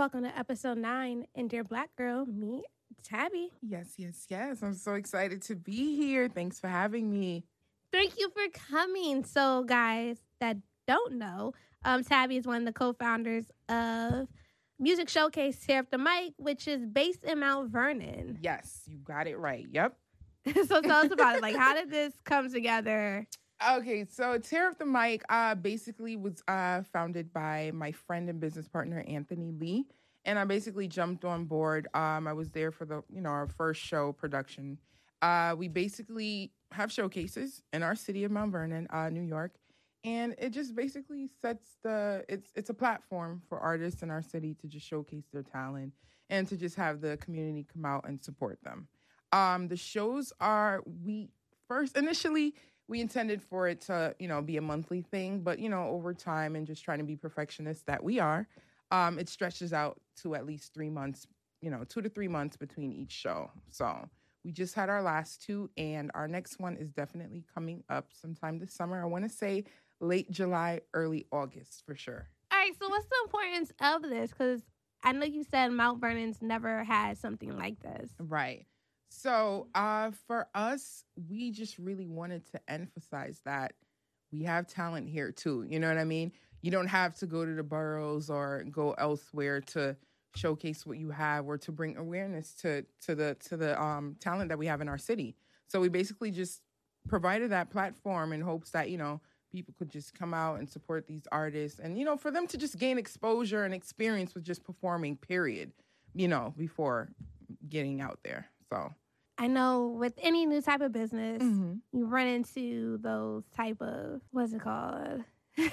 Welcome to episode nine. And dear Black Girl, meet Tabby. Yes, yes, yes. I'm so excited to be here. Thanks for having me. Thank you for coming. So, guys that don't know, um, Tabby is one of the co-founders of Music Showcase Tear Up the Mic, which is based in Mount Vernon. Yes, you got it right. Yep. so tell us about it. Like, how did this come together? Okay, so Tear Up the Mic uh, basically was uh, founded by my friend and business partner Anthony Lee, and I basically jumped on board. Um, I was there for the you know our first show production. Uh, we basically have showcases in our city of Mount Vernon, uh, New York, and it just basically sets the it's it's a platform for artists in our city to just showcase their talent and to just have the community come out and support them. Um, the shows are we first initially we intended for it to you know be a monthly thing but you know over time and just trying to be perfectionists that we are um, it stretches out to at least three months you know two to three months between each show. So we just had our last two and our next one is definitely coming up sometime this summer. I want to say late july early august for sure. All right so what's the importance of this? Because i know you said mount vernon's never had something like this. Right so, uh, for us, we just really wanted to emphasize that we have talent here too. You know what I mean? You don't have to go to the boroughs or go elsewhere to showcase what you have or to bring awareness to to the to the um, talent that we have in our city. So we basically just provided that platform in hopes that you know people could just come out and support these artists and you know for them to just gain exposure and experience with just performing period you know before getting out there so I know with any new type of business, mm-hmm. you run into those type of what's it called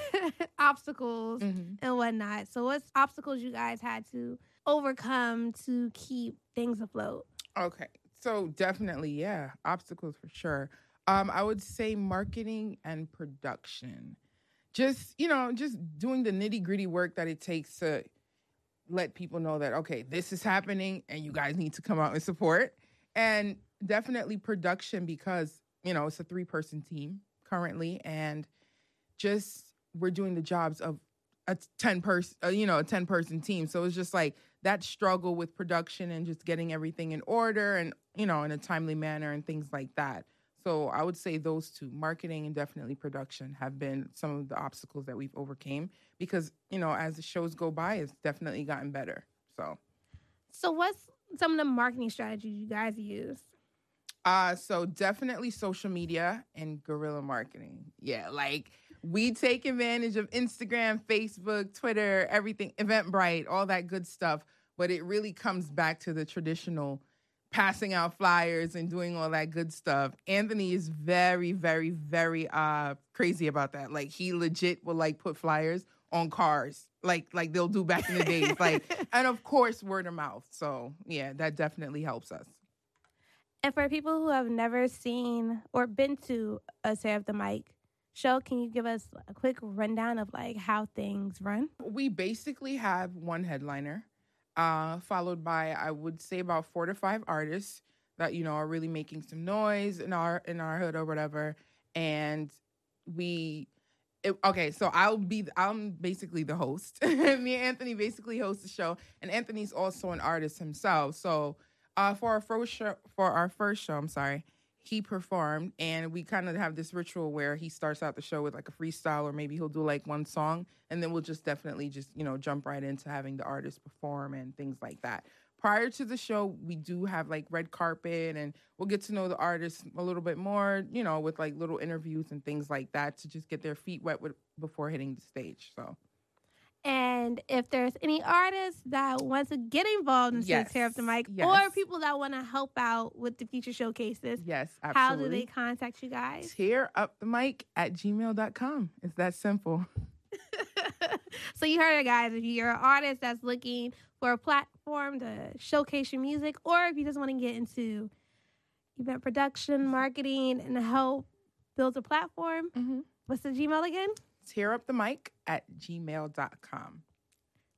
obstacles mm-hmm. and whatnot. So, what's obstacles you guys had to overcome to keep things afloat? Okay, so definitely, yeah, obstacles for sure. Um, I would say marketing and production. Just you know, just doing the nitty gritty work that it takes to let people know that okay, this is happening, and you guys need to come out and support and definitely production because you know it's a three person team currently and just we're doing the jobs of a 10 person uh, you know a 10 person team. So it's just like that struggle with production and just getting everything in order and you know in a timely manner and things like that. So i would say those two marketing and definitely production have been some of the obstacles that we've overcame because you know as the shows go by it's definitely gotten better. So so what's some of the marketing strategies you guys use? Uh, so definitely social media and guerrilla marketing. Yeah, like we take advantage of Instagram, Facebook, Twitter, everything, Eventbrite, all that good stuff. But it really comes back to the traditional passing out flyers and doing all that good stuff. Anthony is very, very, very uh crazy about that. Like he legit will like put flyers on cars like like they'll do back in the days like and of course word of mouth so yeah that definitely helps us and for people who have never seen or been to a Say of the Mic show can you give us a quick rundown of like how things run we basically have one headliner uh followed by i would say about four to five artists that you know are really making some noise in our in our hood or whatever and we it, okay, so I'll be I'm basically the host. Me and Anthony basically host the show, and Anthony's also an artist himself. So uh, for our first show, for our first show, I'm sorry, he performed, and we kind of have this ritual where he starts out the show with like a freestyle, or maybe he'll do like one song, and then we'll just definitely just you know jump right into having the artist perform and things like that prior to the show, we do have like red carpet and we'll get to know the artists a little bit more, you know, with like little interviews and things like that to just get their feet wet with, before hitting the stage. So. And if there's any artists that want to get involved in yes. Tear Up the Mic yes. or people that want to help out with the future showcases, yes, absolutely. how do they contact you guys? Tear up the mic at gmail.com. It's that simple. so you heard it, guys. If you're an artist that's looking for a platform to showcase your music, or if you just want to get into event production, marketing, and help build a platform, mm-hmm. what's the Gmail again? Tear up the mic at gmail.com.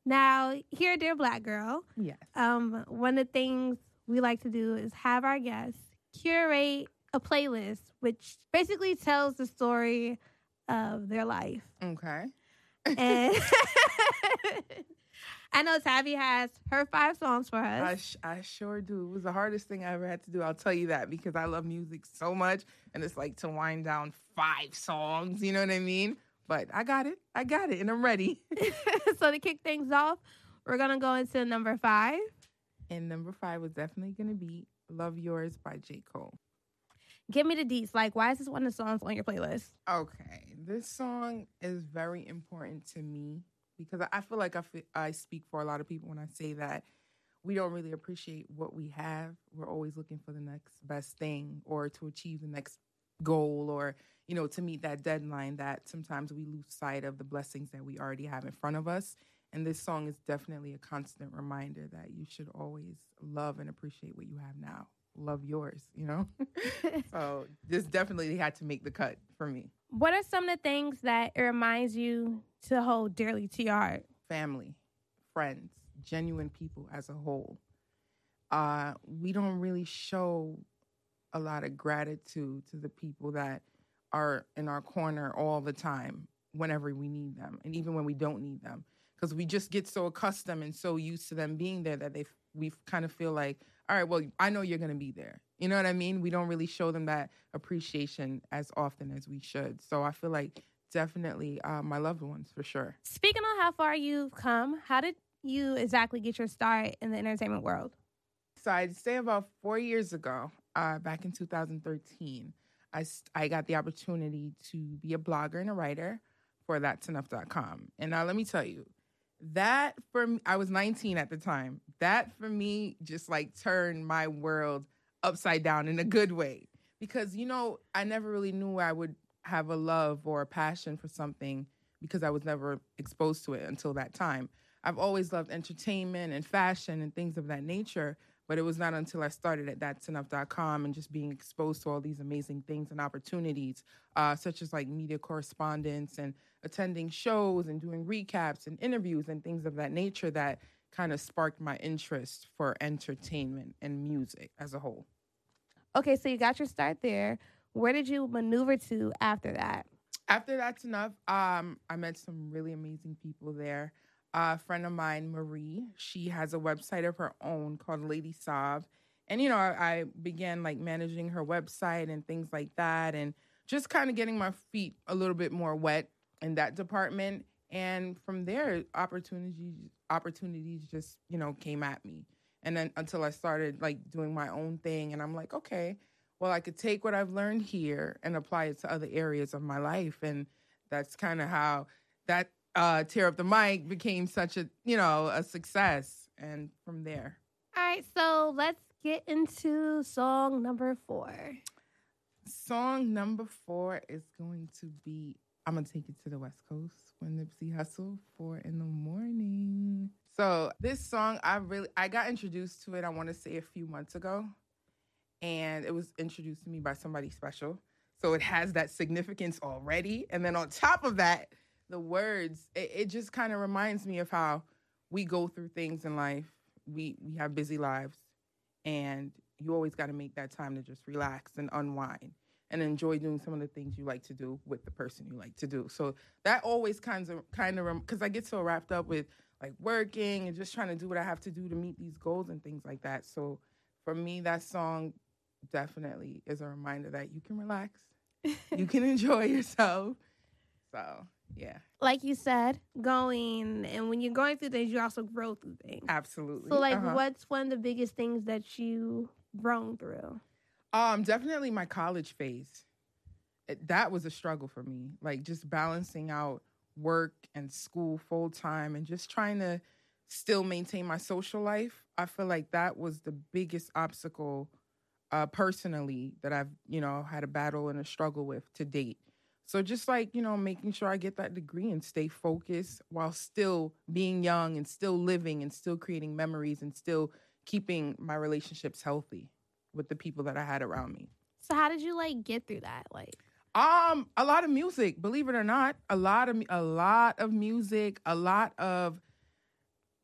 Now, here, dear Black Girl. Yes. Um, one of the things we like to do is have our guests curate a playlist, which basically tells the story of their life. Okay. And I know Tabby has her five songs for us. I, sh- I sure do. It was the hardest thing I ever had to do. I'll tell you that because I love music so much. And it's like to wind down five songs. You know what I mean? But I got it. I got it. And I'm ready. so to kick things off, we're to go into number five. And number five was definitely to be Love Yours by J. Cole. Give me the deets. Like, why is this one of the songs on your playlist? Okay. This song is very important to me because I feel like I, feel, I speak for a lot of people when I say that we don't really appreciate what we have. We're always looking for the next best thing or to achieve the next goal or, you know, to meet that deadline that sometimes we lose sight of the blessings that we already have in front of us. And this song is definitely a constant reminder that you should always love and appreciate what you have now love yours, you know? so this definitely had to make the cut for me. What are some of the things that it reminds you to hold dearly to your heart? Family, friends, genuine people as a whole. Uh, we don't really show a lot of gratitude to the people that are in our corner all the time whenever we need them and even when we don't need them because we just get so accustomed and so used to them being there that they we kind of feel like all right, well, I know you're going to be there. You know what I mean? We don't really show them that appreciation as often as we should. So I feel like definitely uh, my loved ones for sure. Speaking on how far you've come, how did you exactly get your start in the entertainment world? So I'd say about four years ago, uh, back in 2013, I, I got the opportunity to be a blogger and a writer for that'senough.com. And now let me tell you, that for me, I was 19 at the time. That for me just like turned my world upside down in a good way. Because, you know, I never really knew I would have a love or a passion for something because I was never exposed to it until that time. I've always loved entertainment and fashion and things of that nature, but it was not until I started at that's that'senough.com and just being exposed to all these amazing things and opportunities, uh, such as like media correspondence and attending shows and doing recaps and interviews and things of that nature that kind of sparked my interest for entertainment and music as a whole. Okay, so you got your start there. Where did you maneuver to after that? After that's enough, um, I met some really amazing people there. A friend of mine, Marie, she has a website of her own called Lady Sav. And, you know, I, I began like managing her website and things like that and just kind of getting my feet a little bit more wet in that department. And from there, opportunities opportunities just you know came at me. And then until I started like doing my own thing, and I'm like, okay, well, I could take what I've learned here and apply it to other areas of my life, and that's kind of how that uh, tear up the mic became such a you know a success. And from there, all right. So let's get into song number four. Song number four is going to be I'm gonna take it to the West Coast when Nipsey Hussle four in the morning. So this song, I really I got introduced to it. I want to say a few months ago, and it was introduced to me by somebody special. So it has that significance already, and then on top of that, the words. It, it just kind of reminds me of how we go through things in life. We we have busy lives, and you always got to make that time to just relax and unwind and enjoy doing some of the things you like to do with the person you like to do. So that always kind of kind of because I get so wrapped up with like working and just trying to do what I have to do to meet these goals and things like that. So for me, that song definitely is a reminder that you can relax, you can enjoy yourself. So yeah, like you said, going and when you're going through things, you also grow through things. Absolutely. So like, uh-huh. what's one of the biggest things that you grown through? Um, definitely my college phase. It, that was a struggle for me. Like just balancing out work and school full time and just trying to still maintain my social life. I feel like that was the biggest obstacle uh, personally that I've, you know, had a battle and a struggle with to date. So just like, you know, making sure I get that degree and stay focused while still being young and still living and still creating memories and still keeping my relationships healthy with the people that I had around me. So how did you like get through that? Like um a lot of music, believe it or not. A lot of a lot of music, a lot of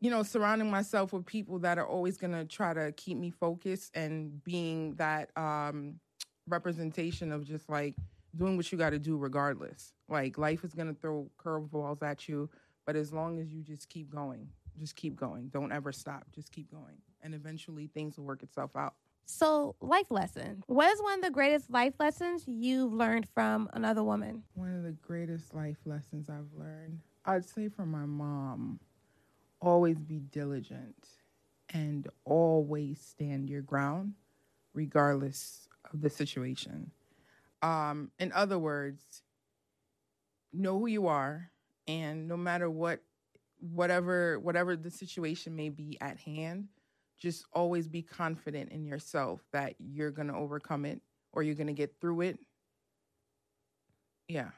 you know, surrounding myself with people that are always going to try to keep me focused and being that um representation of just like doing what you got to do regardless. Like life is going to throw curveballs at you, but as long as you just keep going, Just keep going. Don't ever stop. Just keep going. And eventually things will work itself out. So, life lesson. What is one of the greatest life lessons you've learned from another woman? One of the greatest life lessons I've learned, I'd say from my mom, always be diligent and always stand your ground, regardless of the situation. Um, in other words, know who you are, and no matter what, whatever whatever the situation may be at hand, just always be confident in yourself that you're gonna overcome it or you're gonna get through it. Yeah,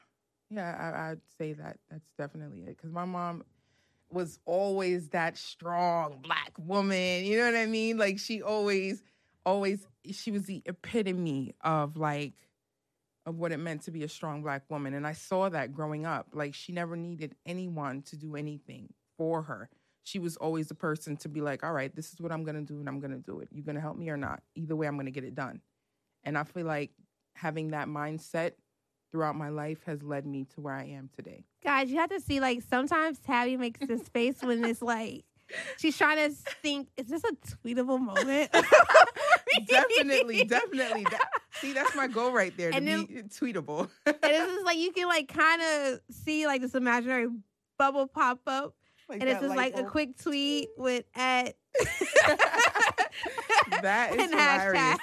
yeah, I, I'd say that that's definitely it. Because my mom was always that strong black woman. You know what I mean? Like she always, always, she was the epitome of like of what it meant to be a strong black woman. And I saw that growing up. Like she never needed anyone to do anything for her. She was always the person to be like, all right, this is what I'm gonna do and I'm gonna do it. You're gonna help me or not. Either way, I'm gonna get it done. And I feel like having that mindset throughout my life has led me to where I am today. Guys, you have to see like sometimes Tabby makes this face when it's like she's trying to think, is this a tweetable moment? definitely, definitely. That, see, that's my goal right there to then- be tweetable. and it's just like you can like kind of see like this imaginary bubble pop up, Like and it's just like a quick tweet with at That is and hilarious. hashtag.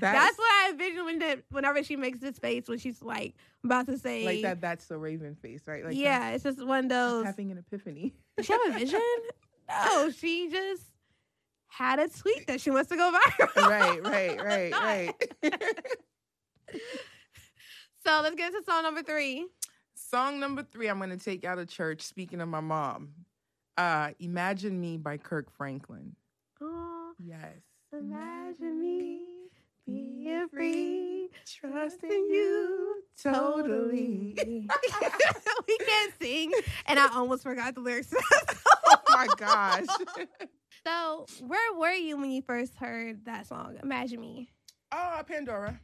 That That's what I envision when the, whenever she makes this face when she's like about to say like that. That's the Raven face, right? Like yeah, it's just one of that. those. having an epiphany. Does she have a vision? no, she just had a tweet that she wants to go viral. right, right, right, right. So let's get into song number three. Song number three, I'm gonna take out of church. Speaking of my mom, uh, "Imagine Me" by Kirk Franklin. Oh, Yes. imagine me being free, trusting you totally. we can't sing, and I almost forgot the lyrics. oh my gosh. So, where were you when you first heard that song? Imagine me. Oh, Pandora.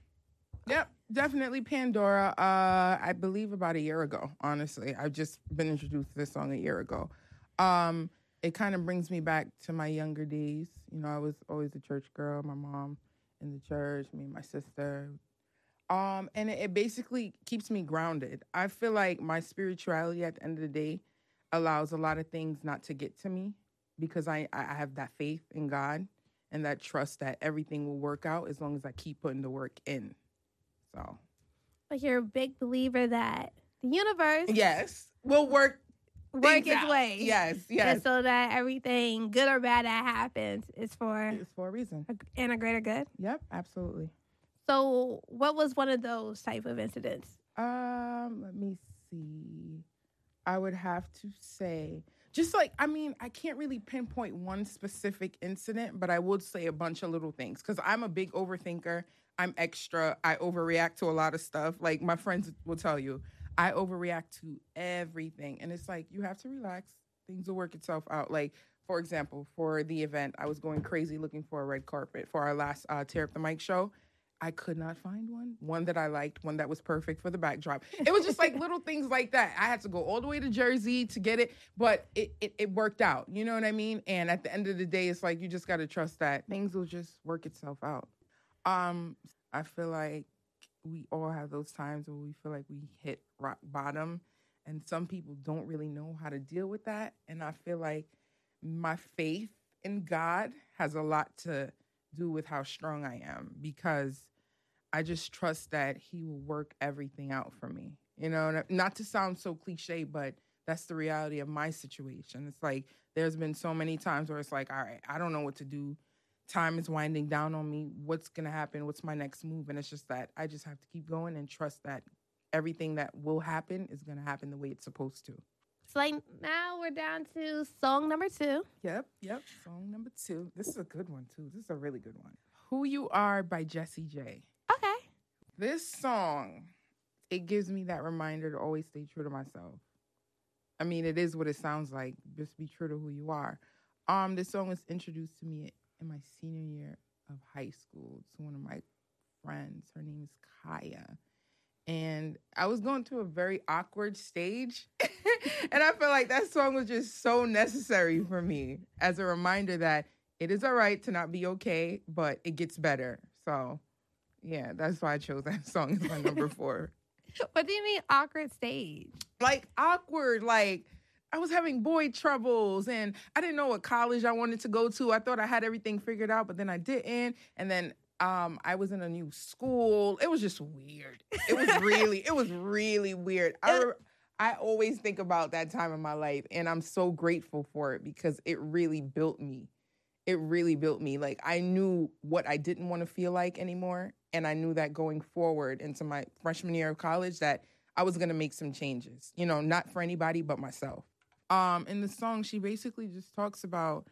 Yep, definitely Pandora. Uh, I believe about a year ago. Honestly, I've just been introduced to this song a year ago. Um, it kind of brings me back to my younger days. You know, I was always a church girl. My mom in the church, me and my sister. Um, and it, it basically keeps me grounded. I feel like my spirituality at the end of the day allows a lot of things not to get to me because I, I have that faith in God and that trust that everything will work out as long as I keep putting the work in. So, Like you're a big believer that the universe yes, will work work its out. way. Yes, yes. And so that everything, good or bad, that happens is for it's for a reason. a, and a greater good. Yep, absolutely. So, what was one of those type of incidents? Um, let me see. I would have to say, just like I mean, I can't really pinpoint one specific incident, but I would say a bunch of little things because I'm a big overthinker. I'm extra. I overreact to a lot of stuff. Like my friends will tell you, I overreact to everything, and it's like you have to relax. Things will work itself out. Like for example, for the event, I was going crazy looking for a red carpet for our last uh, Tear Up the Mic show. I could not find one. One that I liked, one that was perfect for the backdrop. It was just like little things like that. I had to go all the way to Jersey to get it, but it, it, it worked out. You know what I mean? And at the end of the day, it's like you just got to trust that things will just work itself out. Um, I feel like we all have those times where we feel like we hit rock bottom, and some people don't really know how to deal with that. And I feel like my faith in God has a lot to do with how strong I am because I just trust that He will work everything out for me. You know, not to sound so cliche, but that's the reality of my situation. It's like there's been so many times where it's like, all right, I don't know what to do. Time is winding down on me. What's going to happen? What's my next move? And it's just that I just have to keep going and trust that everything that will happen is going to happen the way it's supposed to. So, like now we're down to song number two. Yep, yep. Song number two. This is a good one, too. This is a really good one. Who You Are by Jessie J. Okay. This song, it gives me that reminder to always stay true to myself. I mean, it is what it sounds like. Just be true to who you are. Um, this song was introduced to me in my senior year of high school to one of my friends. Her name is Kaya. And I was going through a very awkward stage. and I felt like that song was just so necessary for me as a reminder that it is all right to not be okay, but it gets better. So, yeah, that's why I chose that song as my number four. What do you mean awkward stage? Like, awkward, like, I was having boy troubles and I didn't know what college I wanted to go to. I thought I had everything figured out, but then I didn't. And then um, I was in a new school. It was just weird. It was really, it was really weird. I, I always think about that time in my life, and I'm so grateful for it because it really built me. It really built me. Like I knew what I didn't want to feel like anymore, and I knew that going forward into my freshman year of college that I was gonna make some changes. You know, not for anybody but myself. Um, in the song, she basically just talks about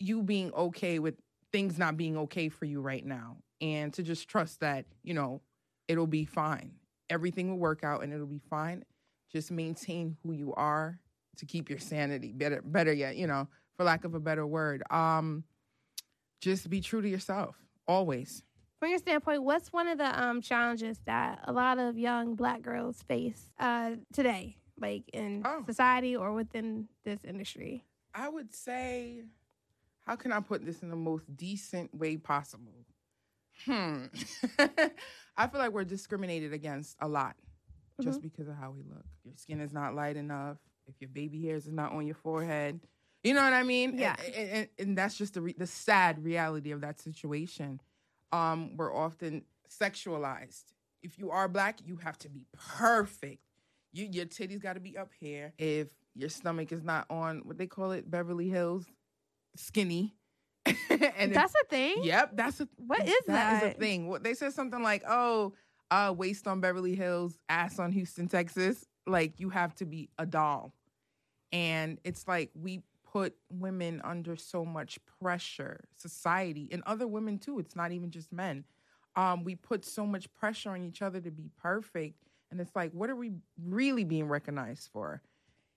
you being okay with things not being okay for you right now and to just trust that, you know, it'll be fine. Everything will work out and it'll be fine. Just maintain who you are to keep your sanity. Better better yet, you know, for lack of a better word. Um just be true to yourself always. From your standpoint, what's one of the um, challenges that a lot of young black girls face uh, today, like in Oh. society or within this industry? I would say, how can I put this in the most decent way possible? Hmm. I feel like we're discriminated against a lot just because of how we look. Your skin is not light enough. If your baby hairs is not on your forehead, you know what I mean? Yeah. And, and, and that's just the re- the sad reality of that situation. Um, we're often sexualized. If you are black, you have to be perfect. You, your titties got to be up here. If your stomach is not on what they call it, Beverly Hills, skinny. and That's a thing. Yep, that's a what is that? That is a thing. What they said something like, "Oh, uh, waist on Beverly Hills, ass on Houston, Texas." Like you have to be a doll, and it's like we put women under so much pressure, society, and other women too. It's not even just men. Um, we put so much pressure on each other to be perfect, and it's like, what are we really being recognized for?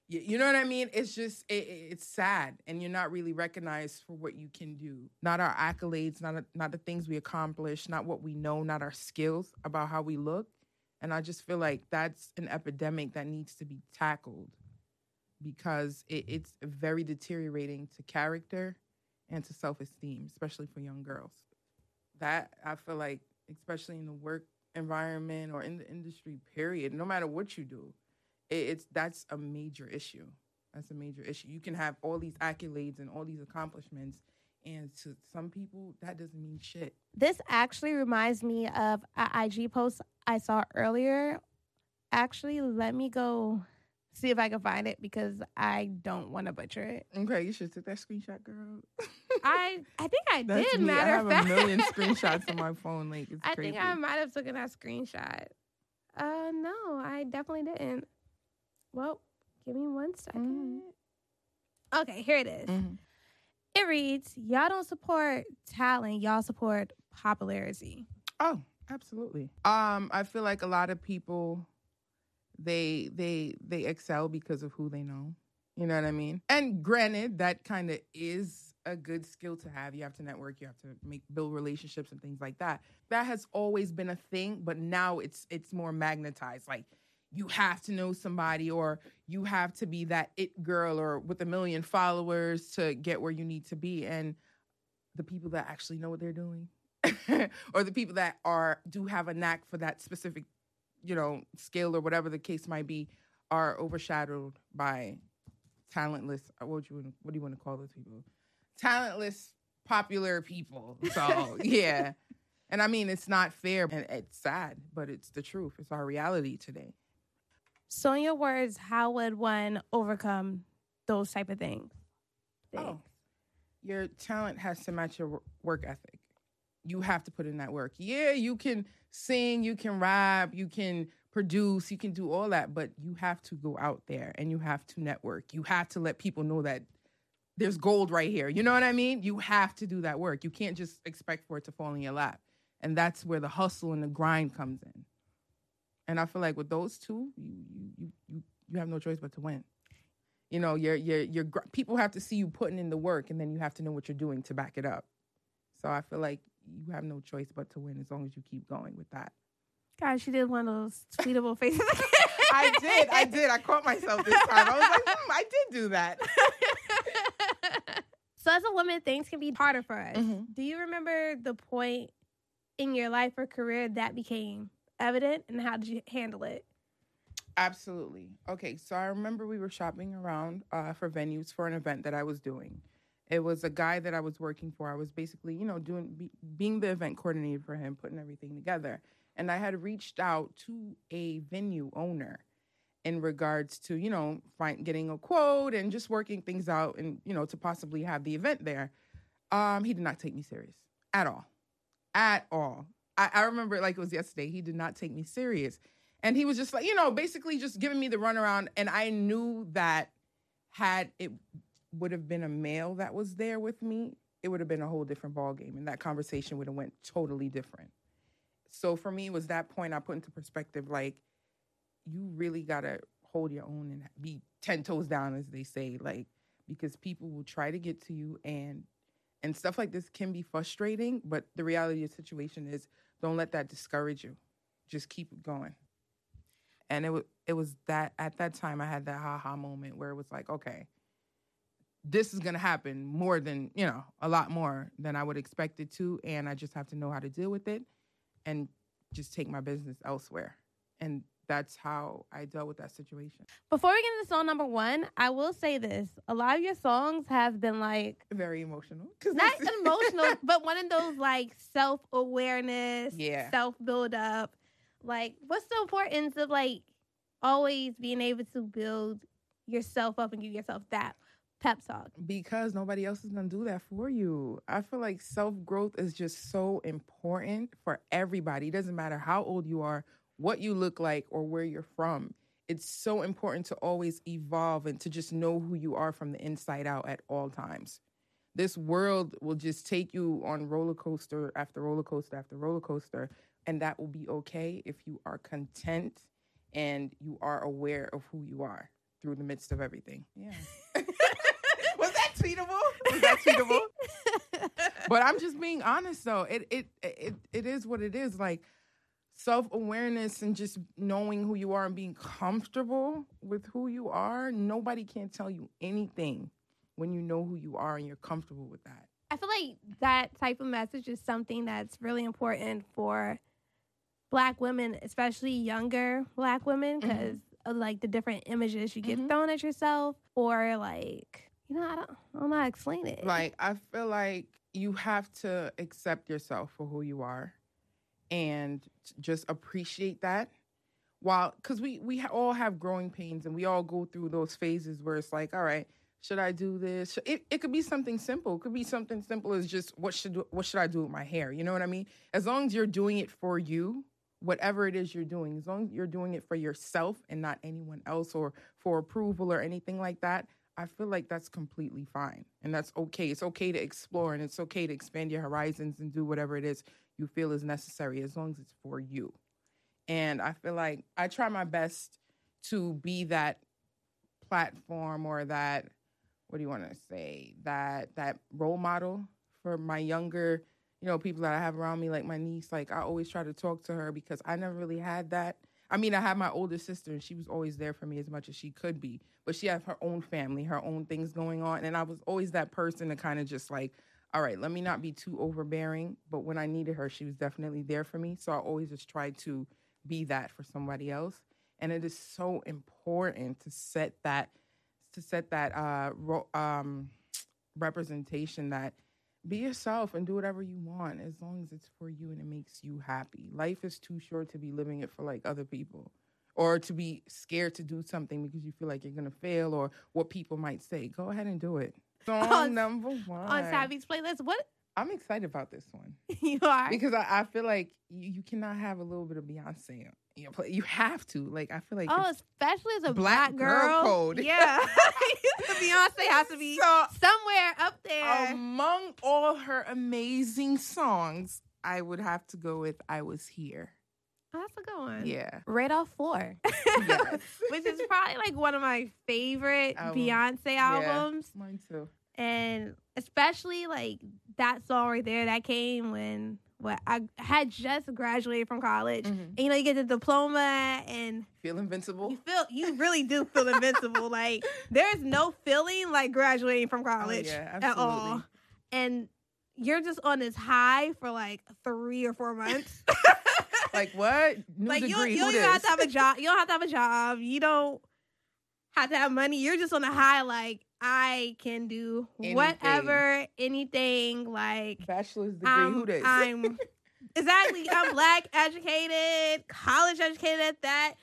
You, know what I mean? It's just it, it- it's sad, and you're not really recognized for what you can do. Not our accolades, not not the things we accomplish, not what we know, not our skills about how we look. And I just feel like that's an epidemic that needs to be tackled because it, it's very deteriorating to character and to self esteem, especially for young girls. That I feel like, especially in the work environment or in the industry, period, no matter what you do, it's that's a major issue. That's a major issue. You can have all these accolades and all these accomplishments, and to some people, that doesn't mean shit. This actually reminds me of an IG post I saw earlier. Actually, let me go see if I can find it because I don't want to butcher it. Okay, you should take that screenshot, girl. I I think I That's did. me. Matter I have of fact, a million screenshots on my phone. Like it's I crazy. think I might have taken that screenshot. Uh, no, I definitely didn't. Well, give me one second. Okay, here it is. Mhm. It reads, "Y'all don't support talent. Y'all support popularity." Oh, absolutely. Um, I feel like a lot of people they they they excel because of who they know. You know what I mean? And granted, that kind of is a good skill to have. You have to network, you have to make build relationships and things like that. That has always been a thing, but now it's it's more magnetized. Like you have to know somebody or you have to be that it girl or with a million followers to get where you need to be. And the people that actually know what they're doing or the people that are do have a knack for that specific you know skill or whatever the case might be are overshadowed by talentless what you what do you want to call those people? Talentless popular people. So yeah. And i mean it's not fair and it's sad but it's the truth. It's our reality today So, in your words, how would one overcome those type of things? Oh, your talent has to match your work ethic. You have to put in that work. Yeah, you can sing, you can rap, you can produce, you can do all that, but you have to go out there and you have to network. You have to let people know that there's gold right here. You know what I mean? You have to do that work. You can't just expect for it to fall in your lap. And that's where the hustle and the grind comes in. And I feel like with those two, you you you you, you have no choice but to win you know your your your people have to see you putting in the work and then you have to know what you're doing to back it up so i feel like you have no choice but to win as long as you keep going with that God, she did one of those tweetable faces. I did. I did. I caught myself this time. I was like, hmm, I did do that. so, as a woman, things can be harder for us. Mhm. Do you remember the point in your life or career that became evident, and how did you handle it? Absolutely. Okay, so I remember we were shopping around uh, for venues for an event that I was doing. It was a guy that I was working for. I was basically, you know, doing be, being the event coordinator for him, putting everything together. And I had reached out to a venue owner in regards to, you know, find, getting a quote and just working things out, and you know, to possibly have the event there. Um, he did not take me serious at all, at all. I, I remember it like it was yesterday. He did not take me serious. And he was just like, you know, basically just giving me the runaround. And I knew that had it would have been a male that was there with me, it would have been a whole different ballgame. And that conversation would have went totally different. So for me, it was that point I put into perspective, like, you really gotta hold your own and be ten toes down, as they say, like, because people will try to get to you and and stuff like this can be frustrating, but the reality of the situation is don't let that discourage you. Just keep going and it was it was that at that time I had that haha moment where it was like, okay, this is gonna happen more than you know, a lot more than I would expect it to, and I just have to know how to deal with it, and just take my business elsewhere, and that's how I dealt with that situation. Before we get into song number one, I will say this: a lot of your songs have been like Very emotional, not emotional, but one of those like self awareness, Yeah. self build up. Like, what's the importance of like always being able to build yourself up and give yourself that pep talk? because nobody else is going to do that for you. I feel like self growth is just so important for everybody. It doesn't matter how old you are, what you look like, or where you're from. It's so important to always evolve and to just know who you are from the inside out at all times. This world will just take you on roller coaster after roller coaster after roller coaster, and that will be okay if you are content and you are aware of who you are through the midst of everything. Yeah. was that tweetable? Was that tweetable? but I'm just being honest though. It it it it is what it is. Like self-awareness and just knowing who you are and being comfortable with who you are. Nobody can tell you anything when you know who you are and you're comfortable with that. I feel like that type of message is something that's really important for black women, especially younger black women, because of like the different images you get Mhm. thrown at yourself, or like, you know, I don't, I don't know how to explain it. Like I feel like you have to accept yourself for who you are and just appreciate that. While cuz we we all have growing pains and we all go through those phases where it's like, all right, should I do this? It it could be something simple. It could be something simple as just what should what should I do with my hair? You know what I mean? As long as you're doing it for you, whatever it is you're doing, as long as you're doing it for yourself and not anyone else or for approval or anything like that, I feel like that's completely fine. And that's okay. It's okay to explore and it's okay to expand your horizons and do whatever it is you feel is necessary as long as it's for you. And I feel like I try my best to be that platform or that what do you want to say? That that role model for my younger, you know, people that I have around me like my niece, like I always try to talk to her because I never really had that I mean, I had my older sister, and she was always there for me as much as she could be. But she had her own family, her own things going on, and I was always that person to kind of just like, all right, let me not be too overbearing. But when I needed her, she was definitely there for me. So I always just tried to be that for somebody else. And it is so important to set that to set that uh, um, representation that be yourself and do whatever you want as long as it's for you and it makes you happy. Life is too short to be living it for like other people or to be scared to do something because you feel like you're going to fail or what people might say. Go ahead and do it. Song On- number one. on Savvy's playlist, what I'm excited about this one you are? because I, I feel like you, you cannot have a little bit of Beyonce. Your play. You have to. Like, I feel like oh, especially as a Black black, girl girl. code. Yeah, Beyonce has to be so somewhere up there. Among all her amazing songs, I would have to go with I Was Here. oh, that's a good one. Yeah. Radar Four, Yes. which is probably like one of my favorite Album. Beyonce Yeah. albums, Mine too. and especially like that song right there that came when what I had just graduated from college. Mhm. And you know, you get the diploma and Feel invincible. you feel you really do feel invincible. like there's no feeling like graduating from college Oh, yeah, at all. And you're just on this high for like three or four months. Like what? New like you, don't- degree. you who don't even have to have a job. You don't have to have a job. You don't have to have money. You're just on a high. Like I can do whatever, anything. Like Bachelor's degree. I'm, who this? I'm exactly. I'm black, educated, college educated at that.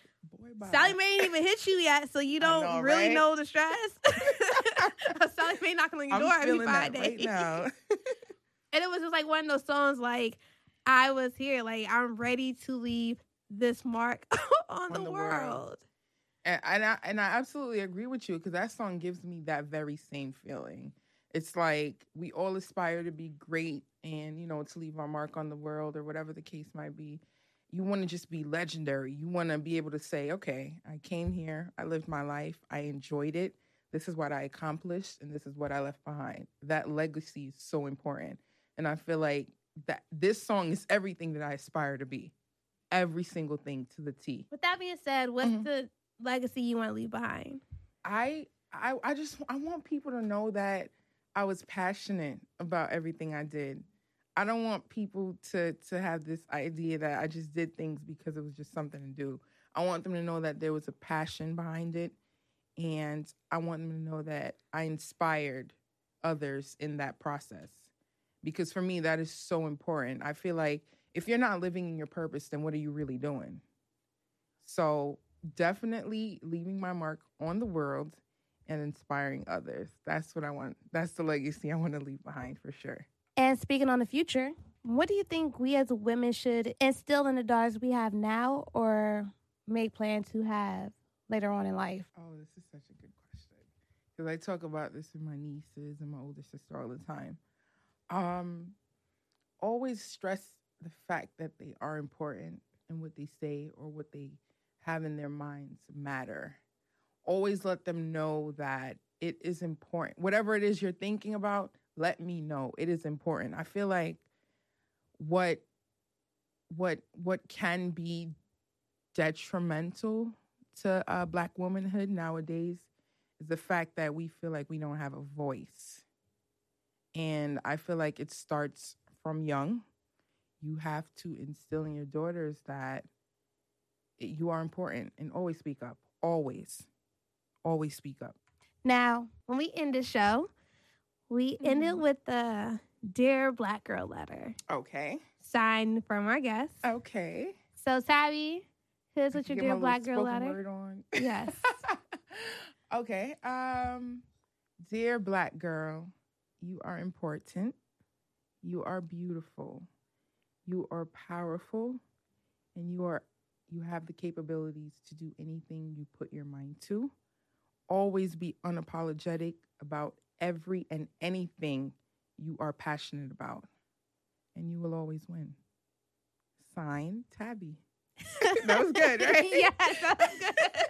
Boy. Sallie Mae ain't even hit you yet, so you don't know, really right? know the stress. Sallie Mae knocking on your I'm door every five days. right. And it was just like one of those songs like I was here, like I'm ready to leave this mark on, the, the world. world. And, and I and I absolutely agree with you because that song gives me that very same feeling. It's like we all aspire to be great and you know to leave our mark on the world or whatever the case might be. You want to just be legendary. You want to be able to say, "Okay, I came here. I lived my life. I enjoyed it. This is what I accomplished and this is what I left behind." That legacy is so important. And I feel like that this song is everything that I aspire to be. Every single thing to the T. With that being said, what's Mhm. the legacy you want to leave behind? I I I just I want people to know that I was passionate about everything I did. I don't want people to to have this idea that I just did things because it was just something to do. I want them to know that there was a passion behind it and I want them to know that I inspired others in that process. Because for me that is so important. I feel like if you're not living in your purpose then what are you really doing? So definitely leaving my mark on the world and inspiring others. That's what I want. That's the legacy I want to leave behind for sure. And speaking on the future, what do you think we as women should instill in the daughters we have now or make plan to have later on in life? Oh, this is such a good question. Because I talk about this with my nieces and my older sister all the time. Um, always stress the fact that they are important and what they say or what they have in their minds matter. Always let them know that it is important. Whatever it is you're thinking about, let me know. It is important. I feel like what what what can be detrimental to uh, black womanhood nowadays is the fact that we feel like we don't have a voice. And I feel like it starts from young. You have to instill in your daughters that you are important and always speak up. Always. Always speak up. Now, when we end the show, we end it Mhm. with the Dear Black Girl letter Okay. signed from our guest. Okay. So, Tabby, here's what your Dear Black Girl letter. word on. Yes. okay. Um, dear black girl, you are important. You are beautiful. You are powerful, and you are you have the capabilities to do anything you put your mind to. Always be unapologetic about every and anything you are passionate about, and you will always win. Sign Tabby. that was good, right? yes, that was good.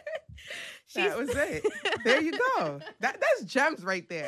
that was it. There you go. That that's gems right there.